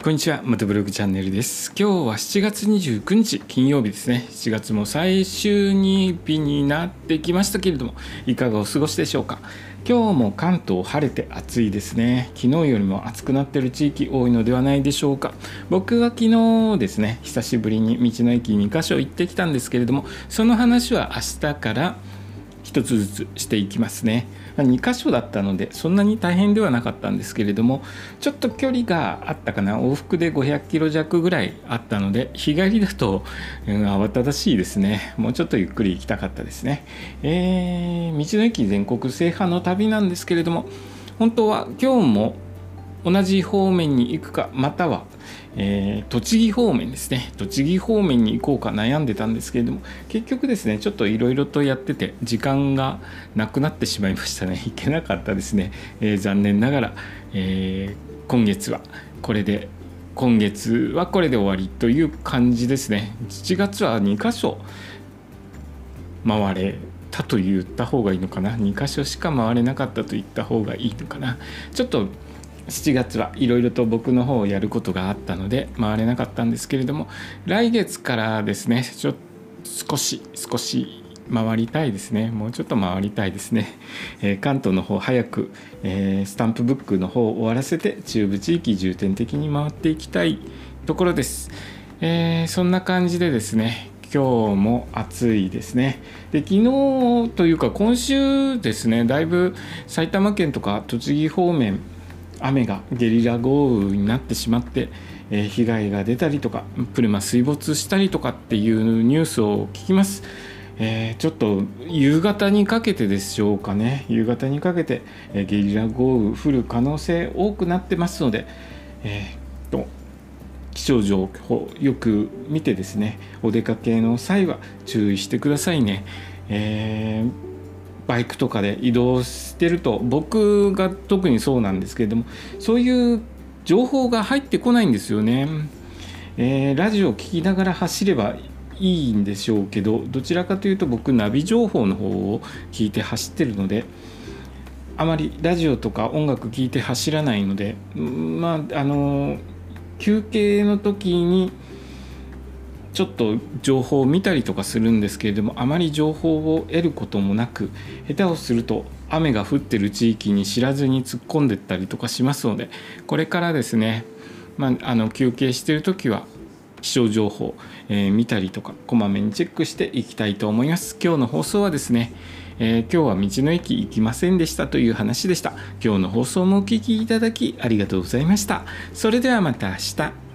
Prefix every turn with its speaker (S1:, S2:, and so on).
S1: こんにちは、またブログチャンネルです。今日は7月29日金曜日ですね。7月も最終日になってきましたけれども、いかがお過ごしでしょうか？今日も関東晴れて暑いですね。昨日よりも暑くなっている地域多いのではないでしょうか？僕は昨日ですね、久しぶりに道の駅2カ所行ってきたんですけれども、その話は明日から一つずつしていきますね。2箇所だったのでそんなに大変ではなかったんですけれどもちょっと距離があったかな。往復で500キロ弱ぐらいあったので日帰りだと、うん、慌ただしいですね。もうちょっとゆっくり行きたかったですね、えー、道の駅全国制覇の旅なんですけれども本当は今日も同じ方面に行くかまたは、えー、栃木方面ですね。栃木方面に行こうか悩んでたんですけれども結局ですねちょっといろいろとやってて時間がなくなってしまいましたね。行けなかったですね、えー、残念ながら、えー、今月はこれで今月はこれで終わりという感じですね。7月は2箇所回れたと言った方がいいのかな。2箇所しか回れなかったと言った方がいいのかな。ちょっと7月はいろいろと僕の方をやることがあったので回れなかったんですけれども来月からですねちょ少し少し回りたいですね。もうちょっと回りたいですね、えー、関東の方早く、えー、スタンプブックの方を終わらせて中部地域重点的に回っていきたいところです、えー、そんな感じでですね今日も暑いですね。で昨日というか今週ですねだいぶ埼玉県とか栃木方面雨がゲリラ豪雨になってしまって、えー、被害が出たりとか車水没したりとかっていうニュースを聞きます、えー、ちょっと夕方にかけてでしょうかね。夕方にかけて、えー、ゲリラ豪雨降る可能性多くなってますので、えー、と気象情報よく見てですねお出かけの際は注意してくださいね、えーバイクとかで移動してると僕が特にそうなんですけれどもそういう情報が入ってこないんですよね、えー、ラジオを聴きながら走ればいいんでしょうけどどちらかというと僕ナビ情報の方を聞いて走ってるのであまりラジオとか音楽聴いて走らないのでまああの休憩の時にちょっと情報を見たりとかするんですけれどもあまり情報を得ることもなく下手をすると雨が降ってる地域に知らずに突っ込んでったりとかしますのでこれからですね、まあ、あの休憩してる時は気象情報、えー、見たりとかこまめにチェックしていきたいと思います。今日の放送はですね、えー、今日は道の駅行きませんでしたという話でした。今日の放送もお聴きいただきありがとうございました。それではまた明日。